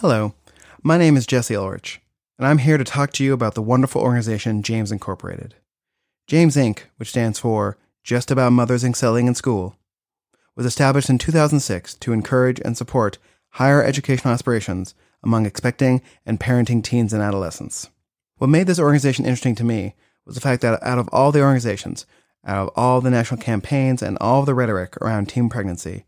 Hello, my name is Jesse Ulrich, and I'm here to talk to you about the wonderful organization James Incorporated. James Inc., which stands for Just About Mothers Excelling in School, was established in 2006 to encourage and support higher educational aspirations among expecting and parenting teens and adolescents. What made this organization interesting to me was the fact that out of all the organizations, out of all the national campaigns and all the rhetoric around teen pregnancy,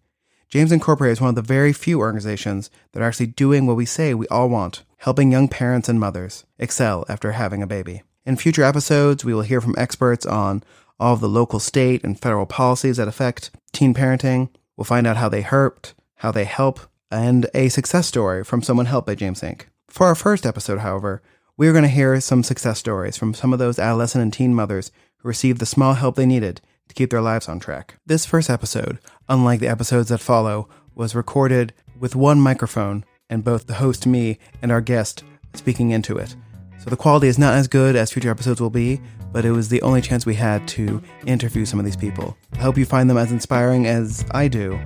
James Incorporated is one of the very few organizations that are actually doing what we say we all want, helping young parents and mothers excel after having a baby. In future episodes, we will hear from experts on all of the local, state, and federal policies that affect teen parenting. We'll find out how they hurt, how they help, and a success story from someone helped by James Inc. For our first episode, however, we are going to hear some success stories from some of those adolescent and teen mothers who received the small help they needed to keep their lives on track. This first episode, unlike the episodes that follow, was recorded with one microphone and both the host, me, and our guest speaking into it. So the quality is not as good as future episodes will be, but it was the only chance we had to interview some of these people. I hope you find them as inspiring as I do.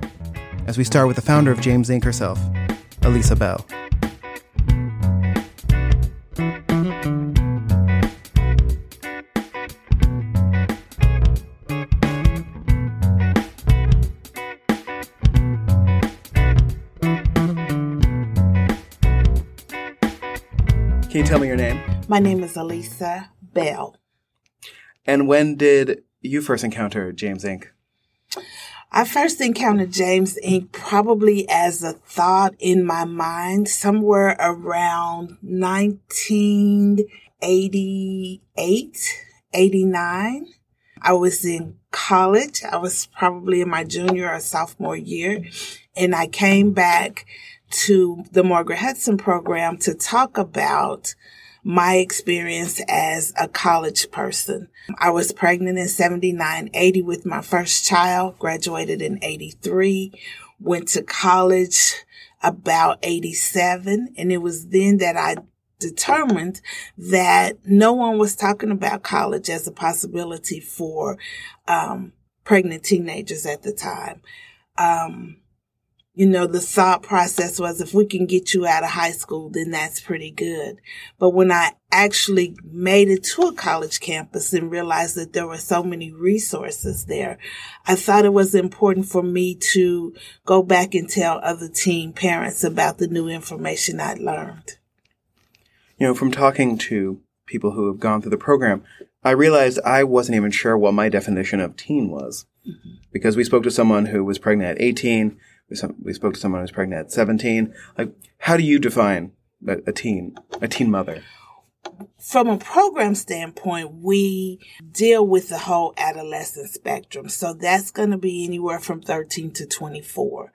As we start with the founder of James Inc. herself, Elisa Bell. Tell me your name? My name is Elisa Bell. And when did you first encounter James Inc.? I first encountered James Inc. probably as a thought in my mind somewhere around 1988, 89. I was in college. I was probably in my junior or sophomore year. And I came back to the Margaret Hudson program to talk about my experience as a college person. I was pregnant in 79, 80 with my first child, graduated in 83, went to college about 87. And it was then that I determined that no one was talking about college as a possibility for um, pregnant teenagers at the time. Um, you know, the thought process was if we can get you out of high school, then that's pretty good. But when I actually made it to a college campus and realized that there were so many resources there, I thought it was important for me to go back and tell other teen parents about the new information I'd learned. You know, from talking to people who have gone through the program, I realized I wasn't even sure what my definition of teen was. Mm-hmm. Because we spoke to someone who was pregnant at 18, we spoke to someone who's pregnant at 17. Like, how do you define a, a teen, a teen mother? From a program standpoint, we deal with the whole adolescent spectrum. So that's going to be anywhere from 13 to 24.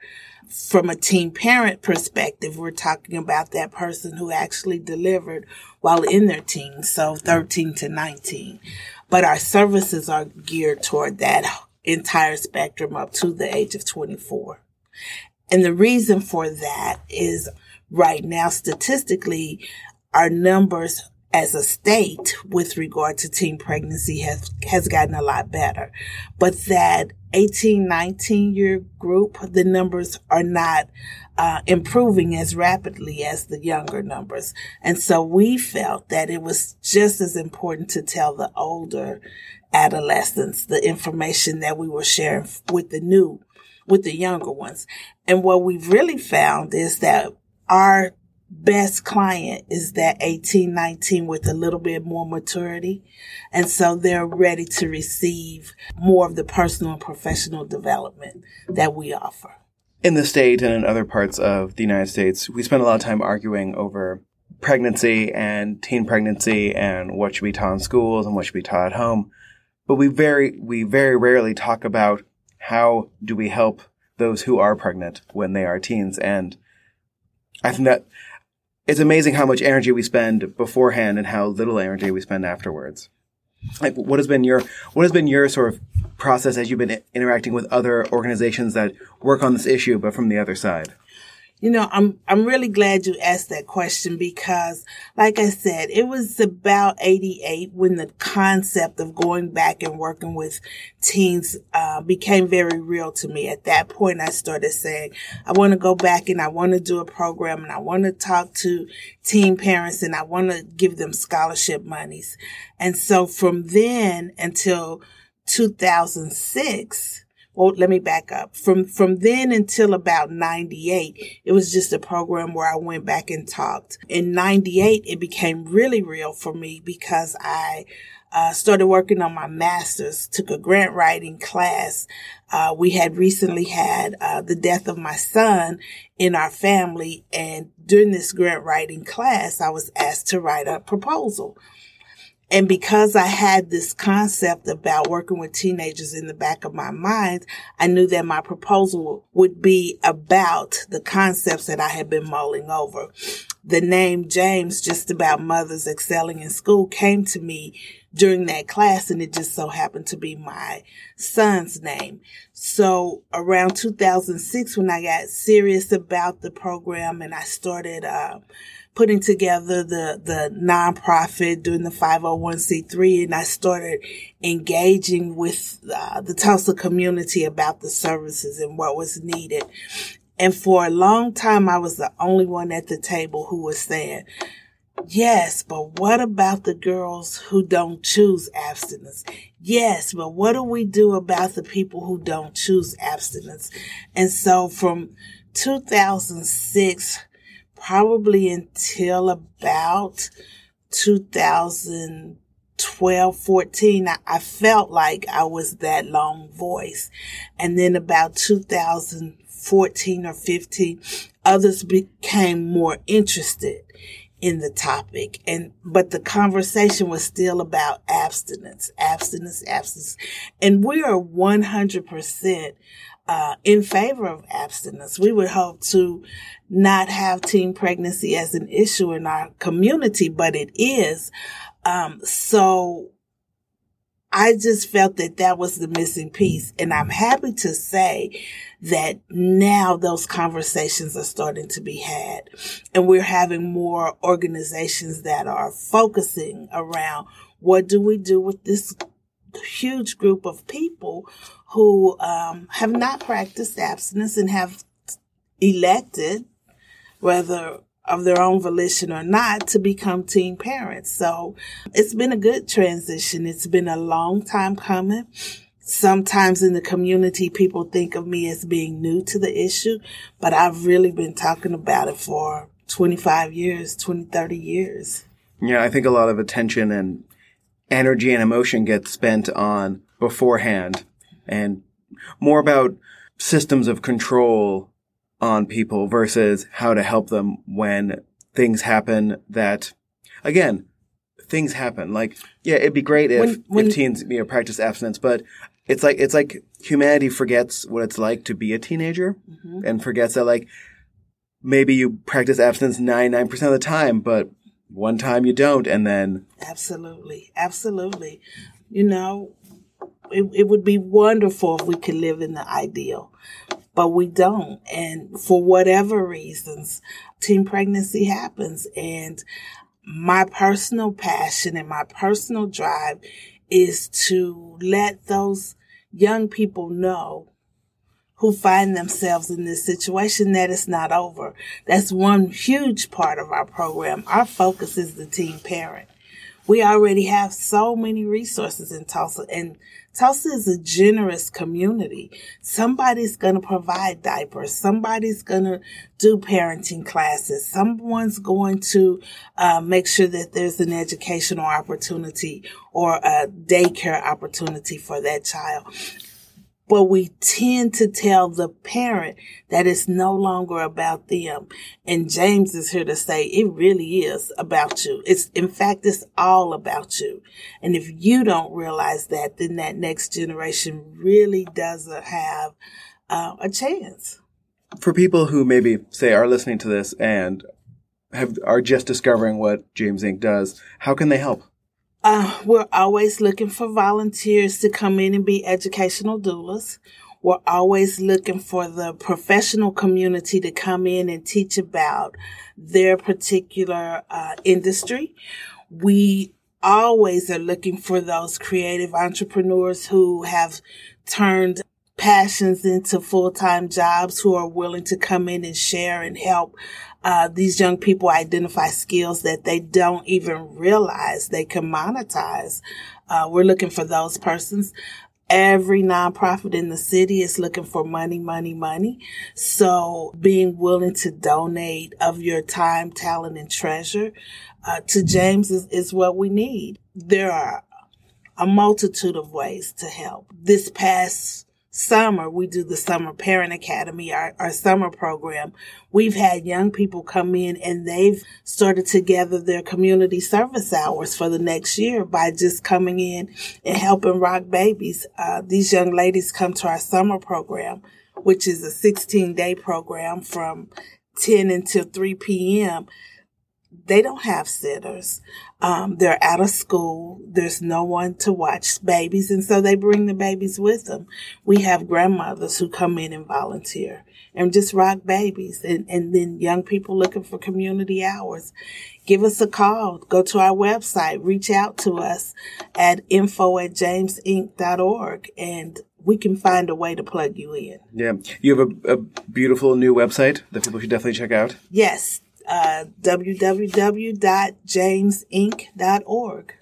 From a teen parent perspective, we're talking about that person who actually delivered while in their teens. So 13 to 19. But our services are geared toward that entire spectrum up to the age of 24. And the reason for that is right now, statistically, our numbers as a state with regard to teen pregnancy has, has gotten a lot better. But that 18, 19 year group, the numbers are not uh, improving as rapidly as the younger numbers. And so we felt that it was just as important to tell the older adolescents the information that we were sharing with the new with the younger ones. And what we've really found is that our best client is that 18, 19 with a little bit more maturity. And so they're ready to receive more of the personal and professional development that we offer. In the state and in other parts of the United States, we spend a lot of time arguing over pregnancy and teen pregnancy and what should be taught in schools and what should be taught at home. But we very, we very rarely talk about how do we help those who are pregnant when they are teens? And I think that it's amazing how much energy we spend beforehand and how little energy we spend afterwards. Like, what has been your what has been your sort of process as you've been interacting with other organizations that work on this issue, but from the other side? You know, I'm, I'm really glad you asked that question because, like I said, it was about 88 when the concept of going back and working with teens, uh, became very real to me. At that point, I started saying, I want to go back and I want to do a program and I want to talk to teen parents and I want to give them scholarship monies. And so from then until 2006, well, let me back up. From, from then until about 98, it was just a program where I went back and talked. In 98, it became really real for me because I, uh, started working on my master's, took a grant writing class. Uh, we had recently had, uh, the death of my son in our family. And during this grant writing class, I was asked to write a proposal. And because I had this concept about working with teenagers in the back of my mind, I knew that my proposal would be about the concepts that I had been mulling over. The name James, just about mothers excelling in school, came to me during that class and it just so happened to be my son's name. So around 2006, when I got serious about the program and I started, uh, putting together the, the nonprofit, doing the 501c3, and I started engaging with uh, the Tulsa community about the services and what was needed. And for a long time, I was the only one at the table who was saying, Yes, but what about the girls who don't choose abstinence? Yes, but what do we do about the people who don't choose abstinence? And so from 2006 probably until about 2012, 14, I, I felt like I was that long voice. And then about 2014 or 15, others became more interested in the topic and but the conversation was still about abstinence abstinence abstinence and we are 100% uh, in favor of abstinence. We would hope to not have teen pregnancy as an issue in our community, but it is. Um, so I just felt that that was the missing piece. And I'm happy to say that now those conversations are starting to be had and we're having more organizations that are focusing around what do we do with this huge group of people who um, have not practiced abstinence and have elected, whether of their own volition or not, to become teen parents. So it's been a good transition. It's been a long time coming. Sometimes in the community, people think of me as being new to the issue, but I've really been talking about it for 25 years, 20, 30 years. Yeah, I think a lot of attention and energy and emotion gets spent on beforehand and more about systems of control on people versus how to help them when things happen that, again, things happen. Like, yeah, it'd be great if, when, when, if teens, you know, practice abstinence, but it's like, it's like humanity forgets what it's like to be a teenager mm-hmm. and forgets that like, maybe you practice abstinence 99% of the time, but one time you don't and then absolutely absolutely you know it, it would be wonderful if we could live in the ideal but we don't and for whatever reasons teen pregnancy happens and my personal passion and my personal drive is to let those young people know who find themselves in this situation that it's not over. That's one huge part of our program. Our focus is the teen parent. We already have so many resources in Tulsa and Tulsa is a generous community. Somebody's going to provide diapers. Somebody's going to do parenting classes. Someone's going to uh, make sure that there's an educational opportunity or a daycare opportunity for that child but we tend to tell the parent that it's no longer about them. And James is here to say it really is about you. It's, in fact, it's all about you. And if you don't realize that, then that next generation really doesn't have uh, a chance. For people who maybe say are listening to this and have are just discovering what James Inc. does, how can they help? Uh, we're always looking for volunteers to come in and be educational doulas. We're always looking for the professional community to come in and teach about their particular uh, industry. We always are looking for those creative entrepreneurs who have turned passions into full-time jobs who are willing to come in and share and help uh, these young people identify skills that they don't even realize they can monetize. Uh, we're looking for those persons. Every nonprofit in the city is looking for money, money, money. So being willing to donate of your time, talent, and treasure uh, to James is, is what we need. There are a multitude of ways to help. This past summer, we do the Summer Parent Academy, our, our summer program. We've had young people come in and they've started to gather their community service hours for the next year by just coming in and helping rock babies. Uh, these young ladies come to our summer program, which is a 16 day program from 10 until 3 p.m they don't have sitters. Um, they're out of school. There's no one to watch babies. And so they bring the babies with them. We have grandmothers who come in and volunteer and just rock babies and, and then young people looking for community hours. Give us a call. Go to our website. Reach out to us at info at jamesinc.org and we can find a way to plug you in. Yeah. You have a, a beautiful new website that people should definitely check out. Yes uh, www.jamesinc.org.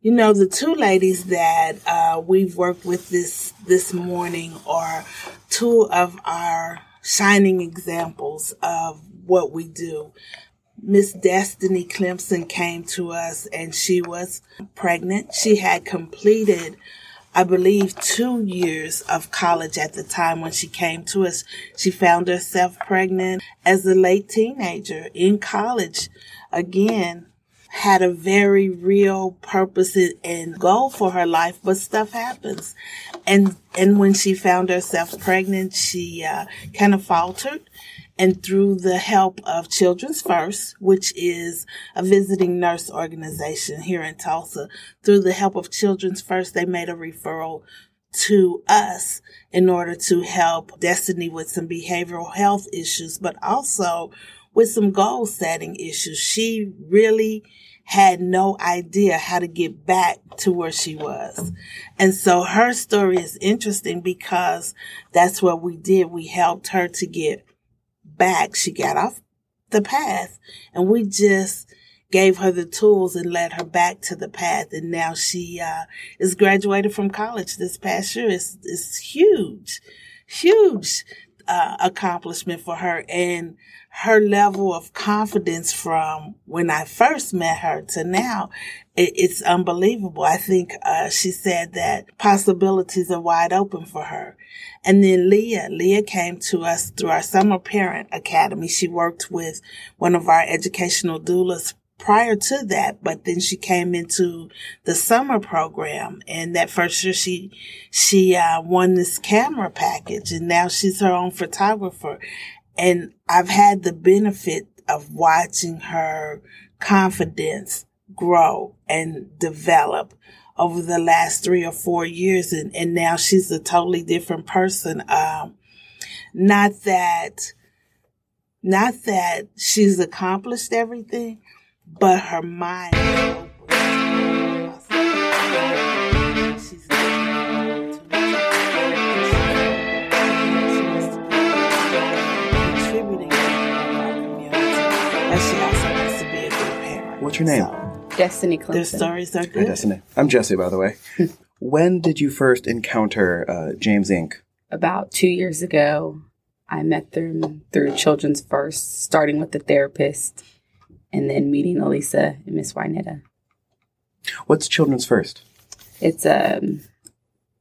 You know, the two ladies that uh, we've worked with this this morning are two of our shining examples of what we do. Miss Destiny Clemson came to us and she was pregnant. She had completed I believe, two years of college at the time when she came to us. She found herself pregnant as a late teenager in college. Again, had a very real purpose and goal for her life, but stuff happens. And, and when she found herself pregnant, she, uh, kind of faltered and through the help of Children's First, which is a visiting nurse organization here in Tulsa, through the help of Children's First, they made a referral to us in order to help Destiny with some behavioral health issues, but also with some goal setting issues. She really had no idea how to get back to where she was. And so her story is interesting because that's what we did. We helped her to get back. She got off the path and we just gave her the tools and led her back to the path. And now she, uh, is graduated from college this past year. It's, it's huge, huge, uh, accomplishment for her. And her level of confidence from when I first met her to now, it, it's unbelievable. I think, uh, she said that possibilities are wide open for her. And then Leah, Leah came to us through our summer parent academy. She worked with one of our educational doulas prior to that, but then she came into the summer program and that first year she, she, uh, won this camera package and now she's her own photographer. And I've had the benefit of watching her confidence grow and develop over the last three or four years and, and now she's a totally different person. Um, not that, not that she's accomplished everything, but her mind What's your name? So, Destiny Clemson. Their stories are good. Hi, Destiny. I'm Jesse, by the way. when did you first encounter uh, James Inc? About two years ago. I met them through Children's First, starting with the therapist and then meeting Elisa and Miss Wynetta. What's Children's First? It's a um,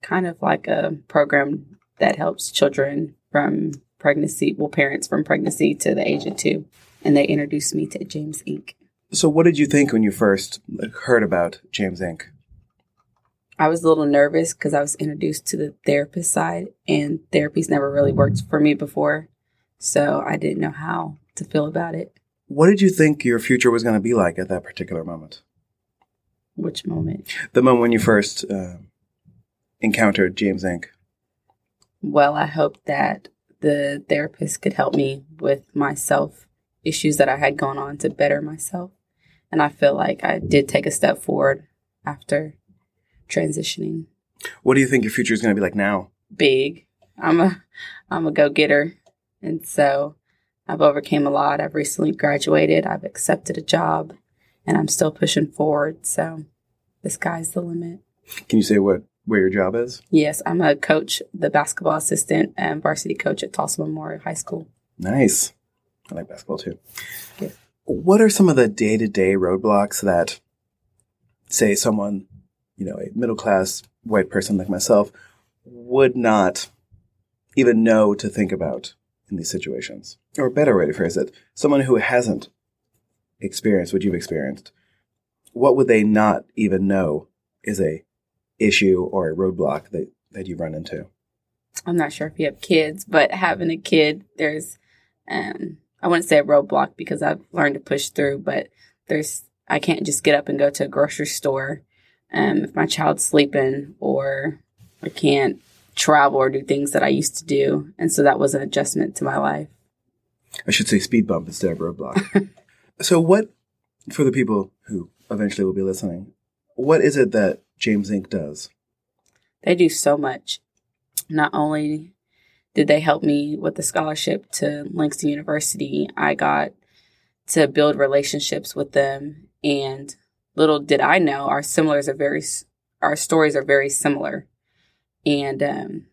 kind of like a program that helps children from pregnancy, well, parents from pregnancy to the age of two. And they introduced me to James Inc. So, what did you think when you first heard about James Inc? I was a little nervous because I was introduced to the therapist side, and therapy's never really worked for me before. So, I didn't know how to feel about it. What did you think your future was going to be like at that particular moment? Which moment? The moment when you first uh, encountered James Inc. Well, I hope that the therapist could help me with myself issues that I had going on to better myself. And I feel like I did take a step forward after transitioning. What do you think your future is going to be like now? Big. I'm a I'm a go-getter. And so I've overcame a lot. I've recently graduated. I've accepted a job and I'm still pushing forward. So the sky's the limit. Can you say what where your job is? Yes, I'm a coach, the basketball assistant and varsity coach at Tulsa Memorial High School. Nice. I like basketball too. Good. What are some of the day to day roadblocks that, say, someone, you know, a middle class white person like myself would not even know to think about in these situations? Or a better way to phrase it, someone who hasn't experienced what you've experienced, what would they not even know is a issue or a roadblock that, that you run into? I'm not sure if you have kids, but having a kid, there's, um, I wouldn't say a roadblock because I've learned to push through, but there's, I can't just get up and go to a grocery store um, if my child's sleeping or I can't travel or do things that I used to do. And so that was an adjustment to my life. I should say speed bump instead of roadblock. so, what, for the people who eventually will be listening, what is it that James Inc. does? They do so much. Not only did they help me with the scholarship to Langston University, I got to build relationships with them. And little did I know, our similars are very, our stories are very similar. And um,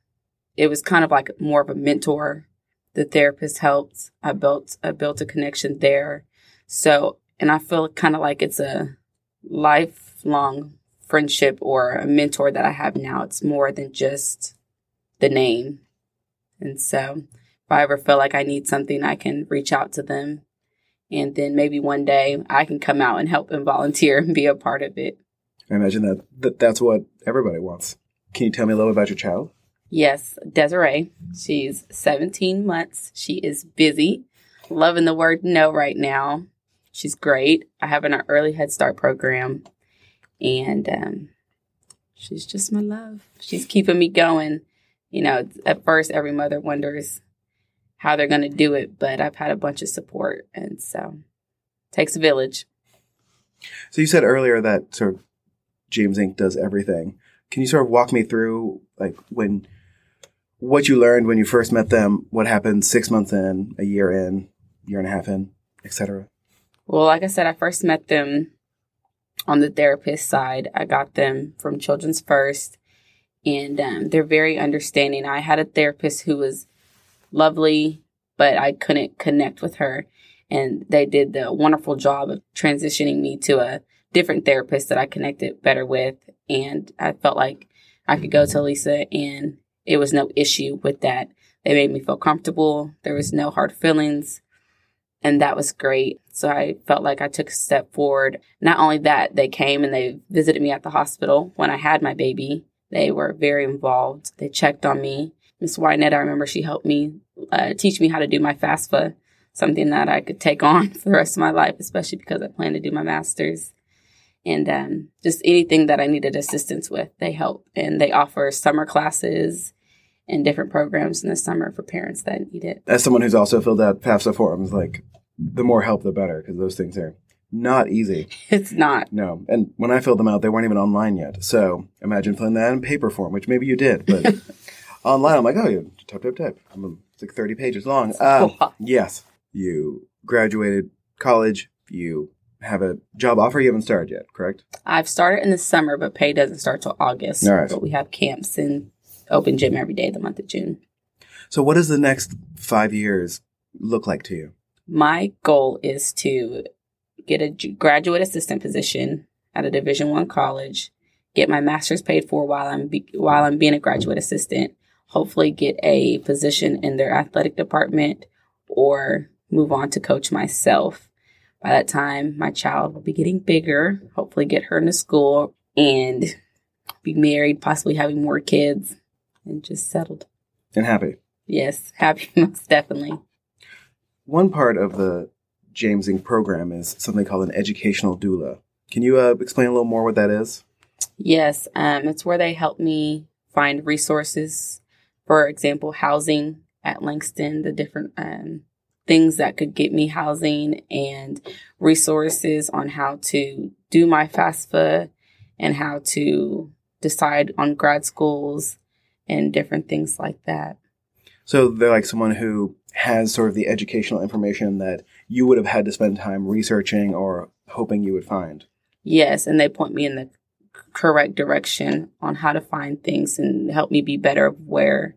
it was kind of like more of a mentor. The therapist helped. I built, I built a connection there. So, and I feel kind of like it's a lifelong friendship or a mentor that I have now. It's more than just the name. And so if I ever feel like I need something, I can reach out to them. And then maybe one day I can come out and help and volunteer and be a part of it. I imagine that, that that's what everybody wants. Can you tell me a little about your child? Yes, Desiree. She's 17 months. She is busy, loving the word no right now. She's great. I have an early Head Start program, and um, she's just my love. She's keeping me going. You know, at first, every mother wonders how they're going to do it, but I've had a bunch of support, and so takes a village. So you said earlier that sort of James Inc. does everything. Can you sort of walk me through like when what you learned when you first met them, what happened six months in, a year in, year and a half in, etc. Well, like I said, I first met them on the therapist side. I got them from Children's First, and um, they're very understanding. I had a therapist who was lovely, but I couldn't connect with her. And they did the wonderful job of transitioning me to a different therapists that I connected better with. And I felt like I could go to Lisa and it was no issue with that. They made me feel comfortable. There was no hard feelings. And that was great. So I felt like I took a step forward. Not only that, they came and they visited me at the hospital when I had my baby. They were very involved. They checked on me. Miss Wynette, I remember she helped me uh, teach me how to do my FAFSA, something that I could take on for the rest of my life, especially because I plan to do my master's. And um, just anything that I needed assistance with, they help. And they offer summer classes and different programs in the summer for parents that need it. As someone who's also filled out FAFSA forms, like the more help, the better, because those things are not easy. It's not. No. And when I filled them out, they weren't even online yet. So imagine filling that in paper form, which maybe you did, but online, I'm like, oh, you type, type, type. I'm, it's like 30 pages long. Um, yes. You graduated college. You have a job offer. You haven't started yet, correct? I've started in the summer, but pay doesn't start till August. All right. But we have camps and open gym every day the month of June. So what does the next five years look like to you? My goal is to get a graduate assistant position at a Division One college, get my master's paid for while I'm be- while I'm being a graduate assistant. Hopefully, get a position in their athletic department or move on to coach myself. By that time, my child will be getting bigger. Hopefully, get her into school and be married, possibly having more kids, and just settled. And happy. Yes, happy most definitely. One part of the James Inc. program is something called an educational doula. Can you uh, explain a little more what that is? Yes, um, it's where they help me find resources for example, housing at Langston, the different um, things that could get me housing and resources on how to do my FAFSA and how to decide on grad schools and different things like that. So they're like someone who has sort of the educational information that you would have had to spend time researching or hoping you would find. Yes, and they point me in the correct direction on how to find things and help me be better aware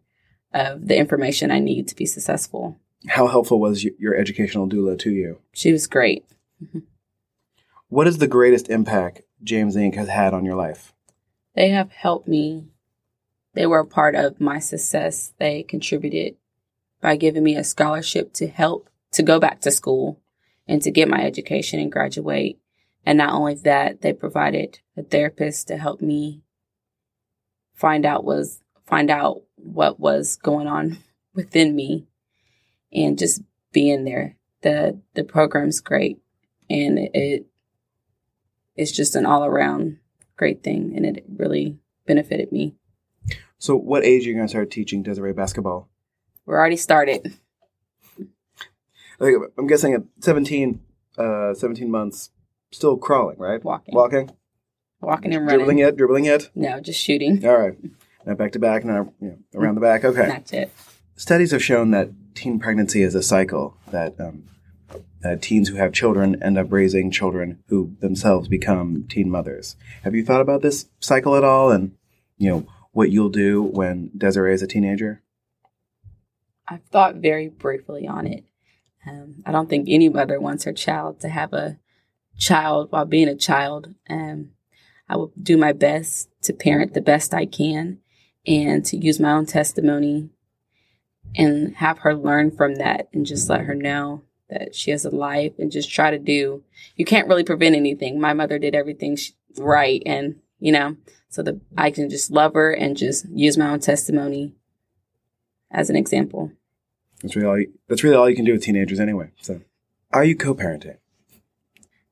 of the information I need to be successful. How helpful was your educational doula to you? She was great. What is the greatest impact James Inc. has had on your life? They have helped me. They were a part of my success. They contributed by giving me a scholarship to help to go back to school and to get my education and graduate. And not only that, they provided a therapist to help me find out was find out what was going on within me and just being there. The the program's great and it it's just an all around great thing and it really benefited me. So what age are you going to start teaching Desiree basketball? We're already started. Like, I'm guessing at 17, uh, 17 months, still crawling, right? Walking. Walking? Walking and running. Dribbling it? Dribbling it? No, just shooting. All right. Now back to back, now you know, around the back. Okay. That's it. Studies have shown that teen pregnancy is a cycle that um, that teens who have children end up raising children who themselves become teen mothers. Have you thought about this cycle at all, and you know what you'll do when Desiree is a teenager? I've thought very briefly on it. Um, I don't think any mother wants her child to have a child while being a child. Um, I will do my best to parent the best I can and to use my own testimony and have her learn from that and just let her know that she has a life and just try to do. You can't really prevent anything. My mother did everything she, right, and you know, so that I can just love her and just use my own testimony as an example. That's really all. You, that's really all you can do with teenagers, anyway. So, are you co-parenting?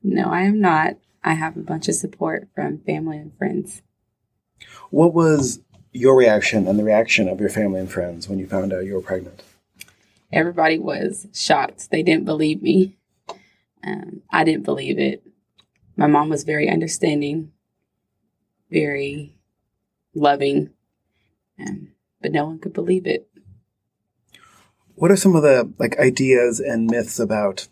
No, I am not. I have a bunch of support from family and friends. What was your reaction and the reaction of your family and friends when you found out you were pregnant? Everybody was shocked. They didn't believe me. Um, I didn't believe it. My mom was very understanding, very loving, um, but no one could believe it. What are some of the like ideas and myths about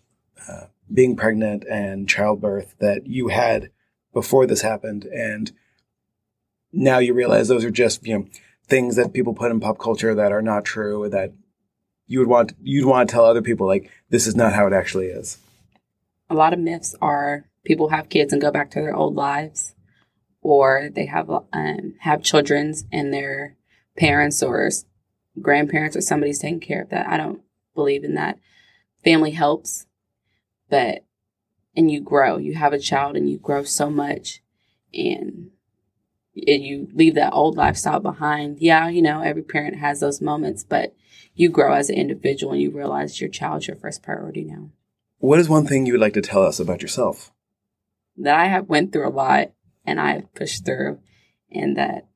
uh, being pregnant and childbirth that you had before this happened, and now you realize those are just you know things that people put in pop culture that are not true that you would want you'd want to tell other people like this is not how it actually is. A lot of myths are people have kids and go back to their old lives, or they have um, have children's and their parents or grandparents or somebody's taking care of that. I don't believe in that. Family helps, but and you grow. You have a child and you grow so much, and and you leave that old lifestyle behind. Yeah, you know, every parent has those moments, but you grow as an individual and you realize your child's your first priority now. What is one thing you would like to tell us about yourself? That I have went through a lot and I have pushed through and that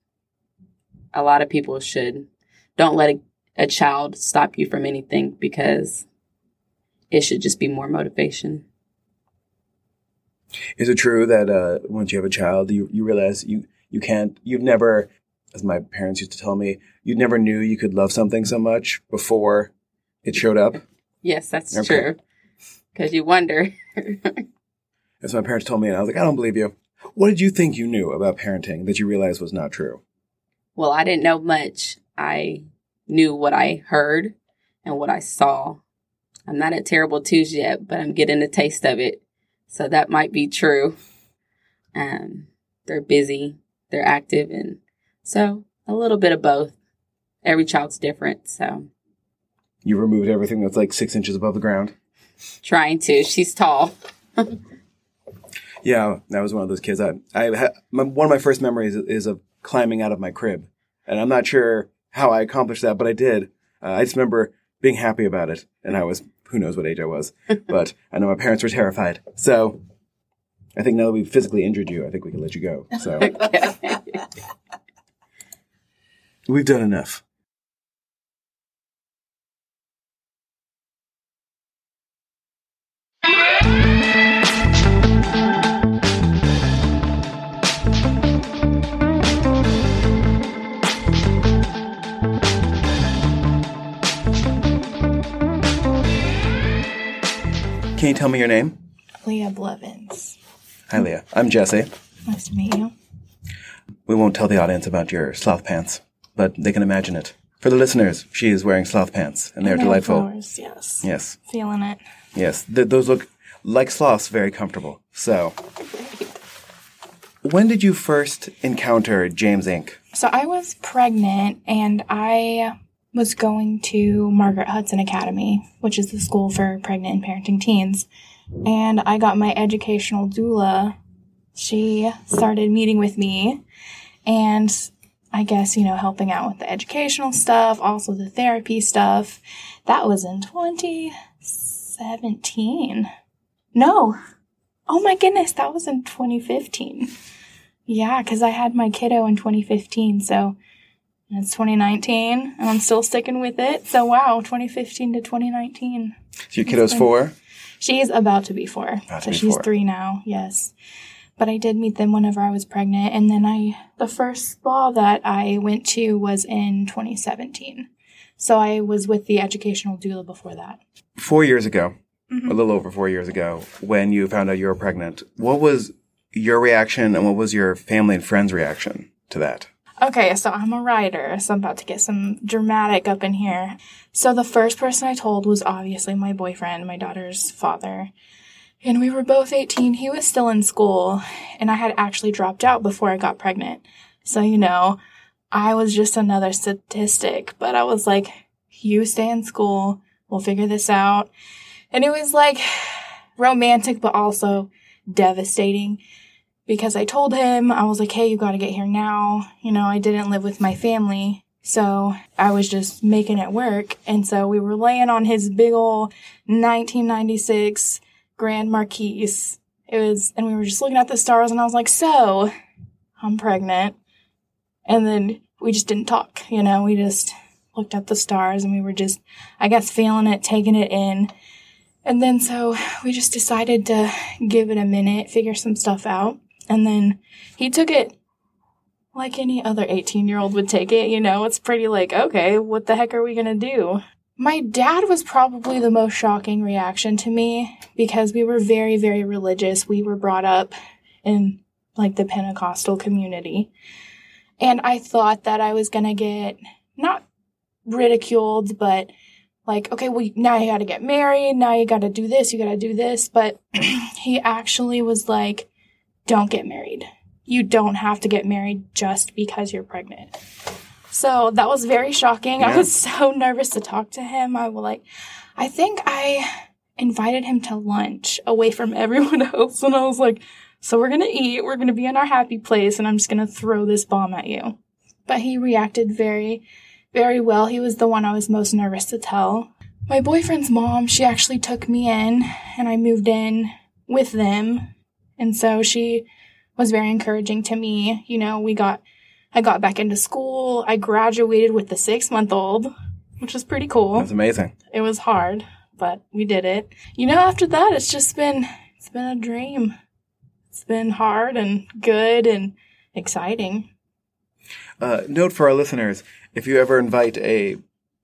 a lot of people should don't let a, a child stop you from anything because it should just be more motivation. Is it true that uh, once you have a child, you, you realize you, you can't, you've never, as my parents used to tell me, you never knew you could love something so much before it showed up? Yes, that's okay. true. Because you wonder. As my parents told me, and I was like, I don't believe you. What did you think you knew about parenting that you realized was not true? Well, I didn't know much. I knew what I heard and what I saw. I'm not at Terrible Twos yet, but I'm getting a taste of it. So that might be true. Um, they're busy, they're active, and so a little bit of both. Every child's different, so. You removed everything that's like six inches above the ground? Trying to. She's tall. yeah, that was one of those kids. I, I had, my, one of my first memories is of climbing out of my crib, and I'm not sure how I accomplished that, but I did. Uh, I just remember being happy about it, and I was who knows what age I was, but I know my parents were terrified. So I think now that we've physically injured you, I think we can let you go. So we've done enough. Can you tell me your name? Leah Blevins. Hi, Leah. I'm Jesse. Nice to meet you. We won't tell the audience about your sloth pants, but they can imagine it. For the listeners, she is wearing sloth pants, and they're And delightful. flowers, yes. Yes, Feeling it. yes. Th- those look like sloths, very comfortable. So, when did you first encounter James Inc.? So I was pregnant and I was going to Margaret Hudson Academy, which is the school for pregnant and parenting teens. And I got my educational doula. She started meeting with me and I guess, you know, helping out with the educational stuff, also the therapy stuff. That was in 2017. No. Oh my goodness, that was in 2015. Yeah, because I had my kiddo in 2015, so it's 2019, and I'm still sticking with it. So wow, 2015 to 2019. So your kiddo's been- four? She's about to be four, About so she's four. three now. Yes, but I did meet them whenever I was pregnant, and then I the first spa that I went to was in 2017. So I was with the educational doula before that. Four years ago, Mhm. a little over four years ago, when you found out you were pregnant, what was your reaction and what was your family and friends' reaction to that? Okay, so I'm a writer, so I'm about to get some dramatic up in here. So the first person I told was obviously my boyfriend, my daughter's father. And we were both 18. He was still in school, and I had actually dropped out before I got pregnant. So, you know, I was just another statistic, but I was like, you stay in school, we'll figure this out. And it was like romantic, but also devastating because I told him, I was like, hey, you got to get here now. You know, I didn't live with my family. So I was just making it work. And so we were laying on his big old 1996 Grand Marquis. It was, and we were just looking at the stars and I was like, so I'm pregnant. And then we just didn't talk, you know, we just looked at the stars and we were just, I guess, feeling it, taking it in. And then so we just decided to give it a minute, figure some stuff out. And then he took it like any other 18 year old would take it. You know, it's pretty like, okay, what the heck are we to do? My dad was probably the most shocking reaction to me because we were very, very religious. We were brought up in like the Pentecostal community. And I thought that I was to get not ridiculed, but like, okay, well, now you got to get married. Now you got to do this. You got to do this. But he actually was like, don't get married. You don't have to get married just because you're pregnant. So that was very shocking. I was so nervous to talk to him. I was like, I think I invited him to lunch away from everyone else. And I was like, so we're going to eat. We're going to be in our happy place. And I'm just going to throw this bomb at you. But he reacted very, very well. He was the one I was most nervous to tell. My boyfriend's mom, she actually took me in and I moved in with them. And so she was very encouraging to me. You know, we got, I got back into school. I graduated with the six month old, which was pretty cool. That's amazing. It was hard, but we did it. You know, after that, it's just been, it's been a dream. It's been hard and good and exciting. Uh, note for our listeners: if you ever invite a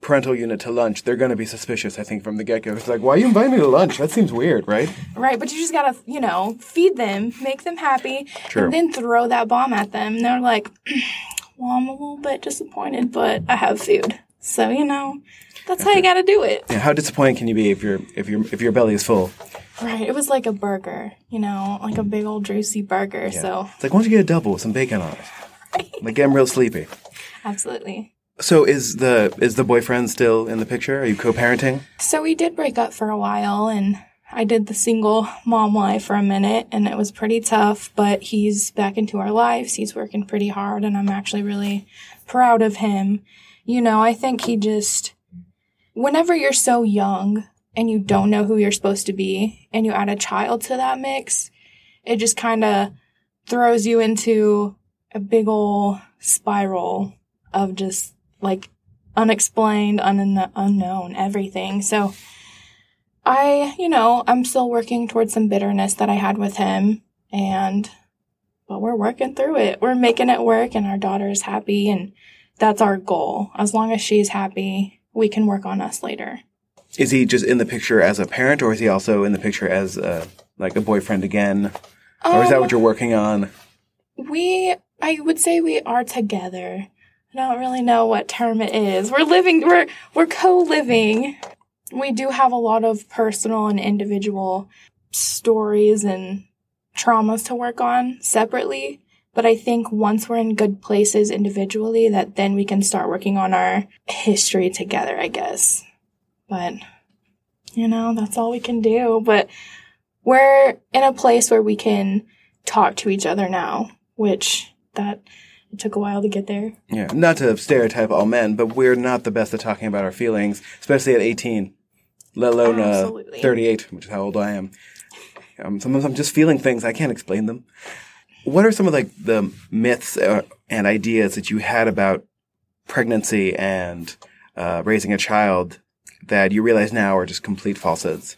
parental unit to lunch, they're going to be suspicious. I think from the get go, it's like, why are you inviting me to lunch? That seems weird, right? Right, but you just gotta, you know, feed them, make them happy, True. and then throw that bomb at them. And they're like, well, I'm a little bit disappointed, but I have food. So, you know, that's how you gotta do it. Yeah, how disappointed can you be if your if your if your belly is full? Right, it was like a burger, you know, like a big old juicy burger. So, It's like, why don't you get a double with some bacon on it? Like, get him real sleepy. absolutely. So, is the is the boyfriend still in the picture? Are you co-parenting? So we did break up for a while and I did the single mom life for a minute and it was pretty tough, but he's back into our lives. He's working pretty hard and I'm actually really proud of him. You know, I think he just, whenever you're so young and you don't know who you're supposed to be and you add a child to that mix, it just kind of throws you into a big old spiral of just like unexplained, un- unknown, everything. So I, you know, I'm still working towards some bitterness that I had with him and but we're working through it. We're making it work and our daughter is happy and that's our goal. As long as she's happy, we can work on us later. Is he just in the picture as a parent, or is he also in the picture as uh, like a boyfriend again, or is that Um, what you're working on? We, I would say we are together. I don't really know what term it is. We're living, we're, we're co-living. We do have a lot of personal and individual stories and traumas to work on separately. But I think once we're in good places individually, that then we can start working on our history together, I guess. But, you know, that's all we can do. But we're in a place where we can talk to each other now, which that it took a while to get there. Yeah, not to stereotype all men, but we're not the best at talking about our feelings, especially at 18, let alone uh, 38, which is how old I am. Um, sometimes I'm just feeling things I can't explain them. What are some of like the myths uh, and ideas that you had about pregnancy and uh, raising a child that you realize now are just complete falsehoods?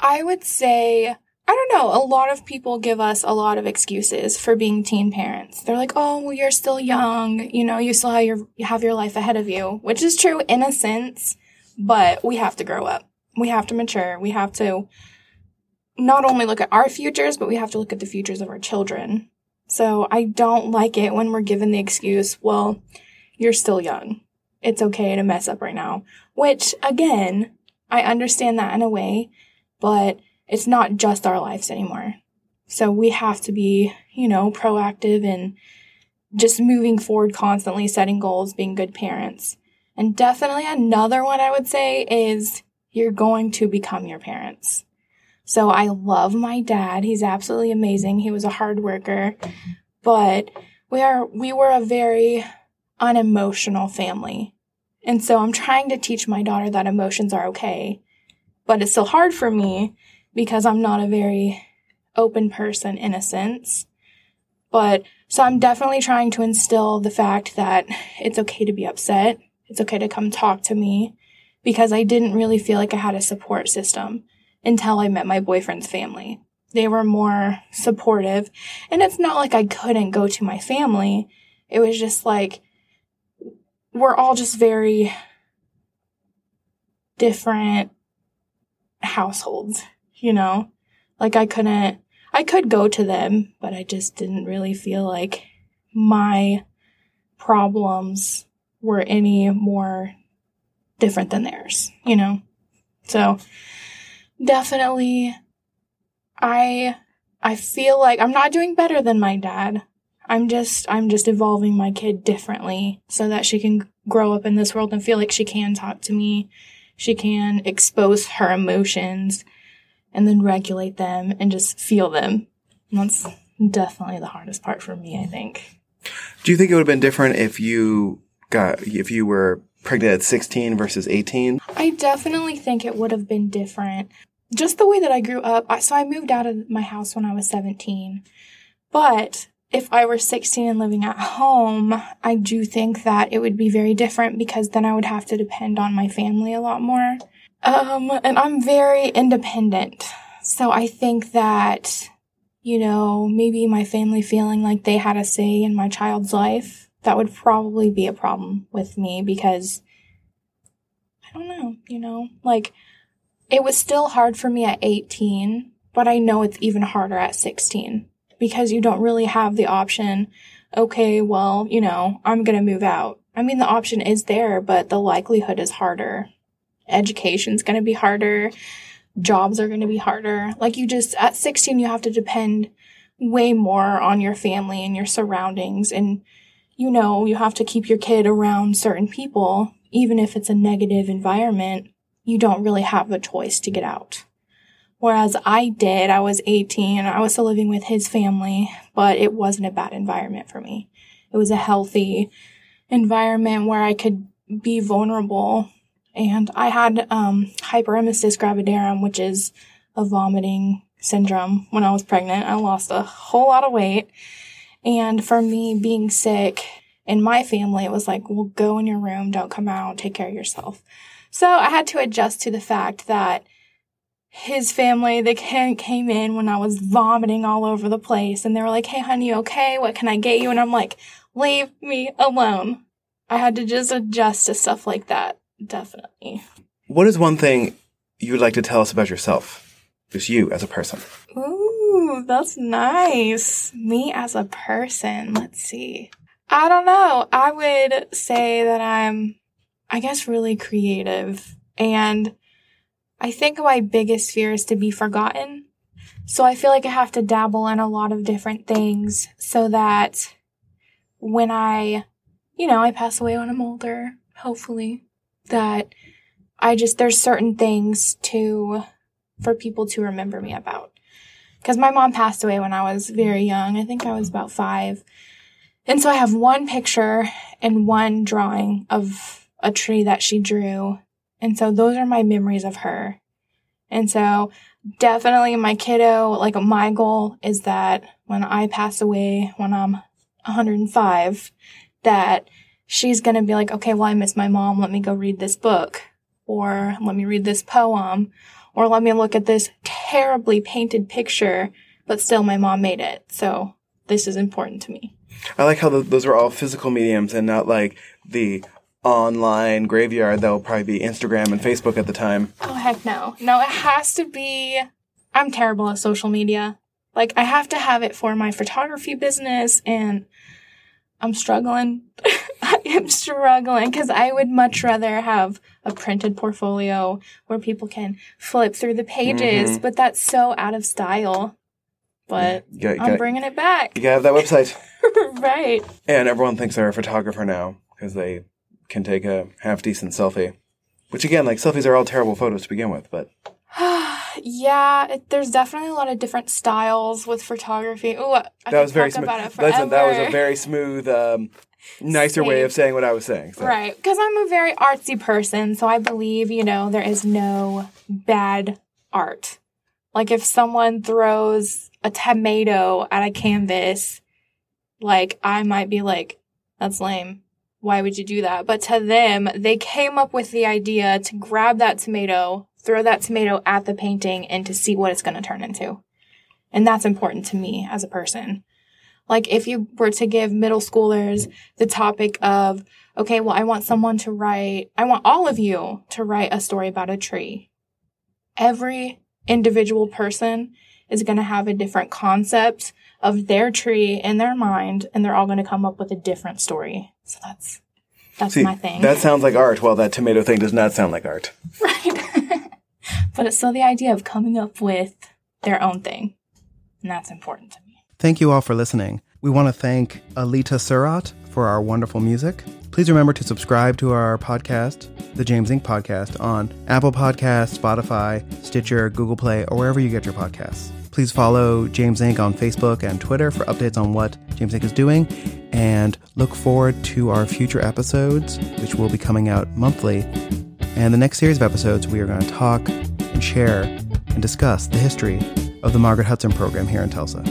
I would say, I don't know, a lot of people give us a lot of excuses for being teen parents. They're like, oh, well, you're still young. You know, you still have your, have your life ahead of you, which is true in a sense, but we have to grow up. We have to mature. We have to not only look at our futures, but we have to look at the futures of our children. So I don't like it when we're given the excuse, well, you're still young. It's okay to mess up right now. Which, again, I understand that in a way, but it's not just our lives anymore. So we have to be, you know, proactive and just moving forward constantly, setting goals, being good parents. And definitely another one I would say is you're going to become your parents. So I love my dad. He's absolutely amazing. He was a hard worker, but we are, we were a very unemotional family. And so I'm trying to teach my daughter that emotions are okay, but it's still hard for me because I'm not a very open person in a sense. But so I'm definitely trying to instill the fact that it's okay to be upset. It's okay to come talk to me because I didn't really feel like I had a support system until I met my boyfriend's family. They were more supportive. And it's not like I couldn't go to my family. It was just like, we're all just very different households, you know? Like I couldn't, I could go to them, but I just didn't really feel like my problems were any more different than theirs, you know? So definitely I I feel like I'm not doing better than my dad. I'm just I'm just evolving my kid differently so that she can grow up in this world and feel like she can talk to me. She can expose her emotions and then regulate them and just feel them. And that's definitely the hardest part for me, I think. Do you think it would have been different if you got if you were pregnant at 16 versus 18? I definitely think it would have been different. Just the way that I grew up. I, so I moved out of my house when I was 17. But if I were 16 and living at home, I do think that it would be very different because then I would have to depend on my family a lot more. Um, and I'm very independent. So I think that, you know, maybe my family feeling like they had a say in my child's life, that would probably be a problem with me because I don't know, you know, like it was still hard for me at 18, but I know it's even harder at 16 because you don't really have the option, okay, well, you know, I'm going to move out. I mean, the option is there, but the likelihood is harder. Education's going to be harder. Jobs are going to be harder. Like you just, at 16, you have to depend way more on your family and your surroundings. And, you know, you have to keep your kid around certain people, even if it's a negative environment. You don't really have a choice to get out. Whereas I did, I was 18, I was still living with his family, but it wasn't a bad environment for me. It was a healthy environment where I could be vulnerable. And I had um, hyperemesis gravidarum, which is a vomiting syndrome when I was pregnant. I lost a whole lot of weight. And for me, being sick in my family, it was like, well, go in your room, don't come out, take care of yourself. So I had to adjust to the fact that his family, they came in when I was vomiting all over the place and they were like, Hey, honey, okay? What can I get you? And I'm like, leave me alone. I had to just adjust to stuff like that. Definitely. What is one thing you would like to tell us about yourself? Just you as a person. Ooh, that's nice. Me as a person. Let's see. I don't know. I would say that I'm, I guess, really creative. And I think my biggest fear is to be forgotten. So I feel like I have to dabble in a lot of different things so that when I, you know, I pass away when I'm older, hopefully, that I just, there's certain things to, for people to remember me about. Because my mom passed away when I was very young. I think I was about five. And so I have one picture and one drawing of a tree that she drew. And so those are my memories of her. And so definitely my kiddo, like my goal is that when I pass away, when I'm 105, that she's going to be like, okay, well, I miss my mom. Let me go read this book or let me read this poem or let me look at this terribly painted picture, but still my mom made it. So this is important to me. I like how th- those are all physical mediums and not like the online graveyard that will probably be Instagram and Facebook at the time. Oh, heck no. No, it has to be. I'm terrible at social media. Like, I have to have it for my photography business, and I'm struggling. I am struggling because I would much rather have a printed portfolio where people can flip through the pages, Mhm. but that's so out of style. But gotta, I'm gotta- bringing it back. you gotta have that website. right. And everyone thinks they're a photographer now because they can take a half decent selfie. Which again, like selfies are all terrible photos to begin with, but yeah, it, there's definitely a lot of different styles with photography. Ooh, I that was very talk smooth. about it forever. Listen, that was a very smooth, um, nicer way of saying what I was saying. So. Right, because I'm a very artsy person, so I believe, you know, there is no bad art. Like if someone throws a tomato at a canvas, like I might be like, that's lame. Why would you do that? But to them, they came up with the idea to grab that tomato, throw that tomato at the painting, and to see what it's going to turn into. And that's important to me as a person. Like if you were to give middle schoolers the topic of, okay, well, I want someone to write, I want all of you to write a story about a tree. Every individual person is going to have a different concept of their tree in their mind, and they're all going to come up with a different story. So that's, that's See, my thing. that sounds like art. Well, that tomato thing does not sound like art. right. but it's still the idea of coming up with their own thing. And that's important to. Thank you all for listening. We want to thank Alita Surat for our wonderful music. Please remember to subscribe to our podcast, the James Inc. podcast, on Apple Podcasts, Spotify, Stitcher, Google Play, or wherever you get your podcasts. Please follow James Inc. on Facebook and Twitter for updates on what James Inc. is doing, and look forward to our future episodes, which will be coming out monthly. And the next series of episodes, we are going to talk and share and discuss the history of the Margaret Hudson program here in Tulsa.